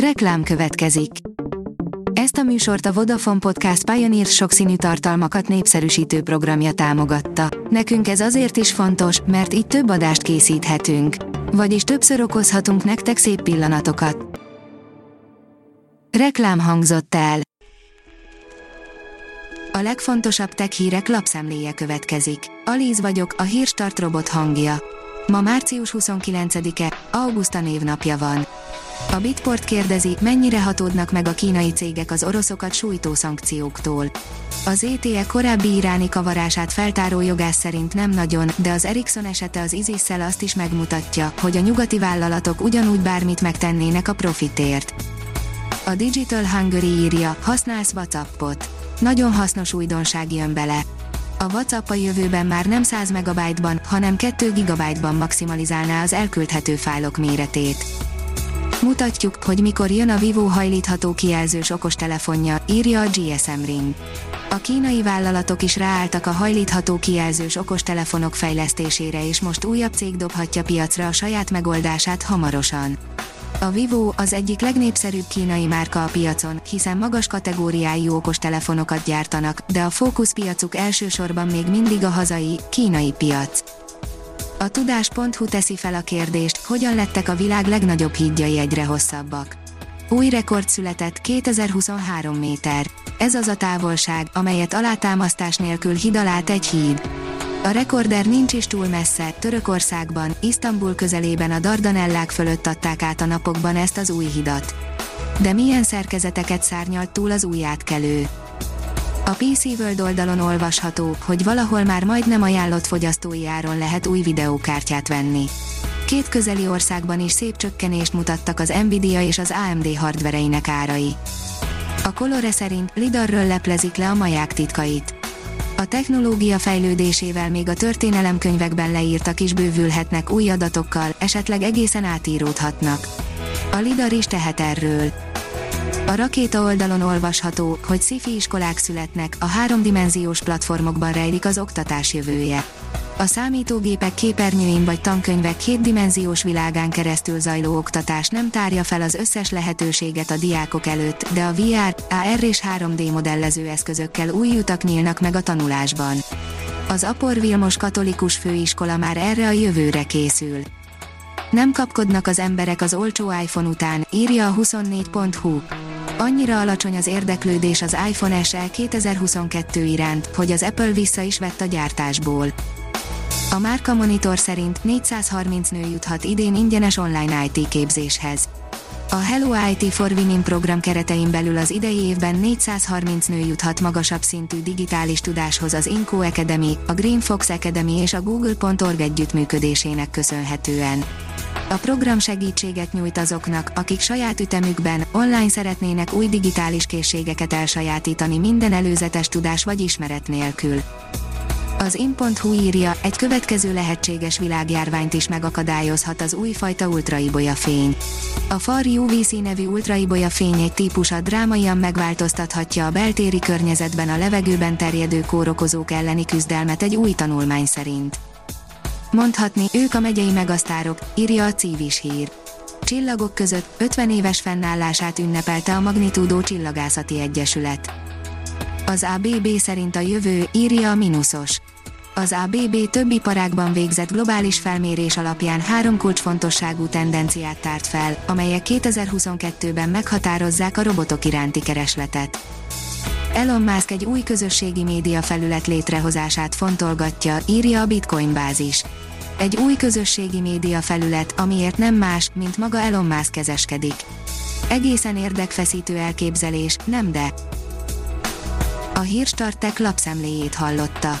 Reklám következik. Ezt a műsort a Vodafone Podcast Pioneer sokszínű tartalmakat népszerűsítő programja támogatta. Nekünk ez azért is fontos, mert így több adást készíthetünk. Vagyis többször okozhatunk nektek szép pillanatokat. Reklám hangzott el. A legfontosabb tech hírek lapszemléje következik. Alíz vagyok, a hírstart robot hangja. Ma március 29-e, Augusta névnapja van. A Bitport kérdezi, mennyire hatódnak meg a kínai cégek az oroszokat sújtó szankcióktól. Az ETE korábbi iráni kavarását feltáró jogász szerint nem nagyon, de az Ericsson esete az isis azt is megmutatja, hogy a nyugati vállalatok ugyanúgy bármit megtennének a profitért. A Digital Hungary írja, használsz WhatsAppot. Nagyon hasznos újdonság jön bele. A WhatsApp a jövőben már nem 100 MB-ban, hanem 2 GB-ban maximalizálná az elküldhető fájlok méretét. Mutatjuk, hogy mikor jön a Vivo hajlítható kijelzős okostelefonja, írja a GSM Ring. A kínai vállalatok is ráálltak a hajlítható kijelzős okostelefonok fejlesztésére és most újabb cég dobhatja piacra a saját megoldását hamarosan. A Vivo az egyik legnépszerűbb kínai márka a piacon, hiszen magas kategóriájú okostelefonokat gyártanak, de a fókuszpiacuk elsősorban még mindig a hazai, kínai piac. A tudás.hu teszi fel a kérdést, hogyan lettek a világ legnagyobb hídjai egyre hosszabbak. Új rekord született 2023 méter. Ez az a távolság, amelyet alátámasztás nélkül hid egy híd. A rekorder nincs is túl messze, Törökországban, Isztambul közelében a Dardanellák fölött adták át a napokban ezt az új hidat. De milyen szerkezeteket szárnyalt túl az új átkelő? A PC World oldalon olvasható, hogy valahol már majdnem ajánlott fogyasztói áron lehet új videókártyát venni. Két közeli országban is szép csökkenést mutattak az Nvidia és az AMD hardvereinek árai. A Colore szerint Lidarről leplezik le a maják titkait. A technológia fejlődésével még a történelemkönyvekben leírtak is bővülhetnek új adatokkal, esetleg egészen átíródhatnak. A Lidar is tehet erről. A rakéta oldalon olvasható, hogy sci iskolák születnek, a háromdimenziós platformokban rejlik az oktatás jövője. A számítógépek képernyőin vagy tankönyvek kétdimenziós világán keresztül zajló oktatás nem tárja fel az összes lehetőséget a diákok előtt, de a VR, AR és 3D modellező eszközökkel új utak nyílnak meg a tanulásban. Az Apor Vilmos Katolikus Főiskola már erre a jövőre készül. Nem kapkodnak az emberek az olcsó iPhone után, írja a 24.hu. Annyira alacsony az érdeklődés az iPhone SE 2022 iránt, hogy az Apple vissza is vett a gyártásból. A Márka Monitor szerint 430 nő juthat idén ingyenes online IT képzéshez. A Hello IT for Women program keretein belül az idei évben 430 nő juthat magasabb szintű digitális tudáshoz az Inco Academy, a Green Fox Academy és a Google.org együttműködésének köszönhetően. A program segítséget nyújt azoknak, akik saját ütemükben, online szeretnének új digitális készségeket elsajátítani minden előzetes tudás vagy ismeret nélkül. Az in.hu írja, egy következő lehetséges világjárványt is megakadályozhat az újfajta ultraibolya fény. A FAR UVC nevű ultraibolya fény egy típusa drámaian megváltoztathatja a beltéri környezetben a levegőben terjedő kórokozók elleni küzdelmet egy új tanulmány szerint. Mondhatni, ők a megyei megasztárok, írja a Cívis hír. Csillagok között 50 éves fennállását ünnepelte a Magnitúdó Csillagászati Egyesület. Az ABB szerint a jövő, írja a Minusos. Az ABB több iparágban végzett globális felmérés alapján három kulcsfontosságú tendenciát tárt fel, amelyek 2022-ben meghatározzák a robotok iránti keresletet. Elon Musk egy új közösségi média felület létrehozását fontolgatja, írja a Bitcoin bázis. Egy új közösségi média felület, amiért nem más, mint maga Elon Musk kezeskedik. Egészen érdekfeszítő elképzelés, nem de? A hírstartek lapszemléjét hallotta.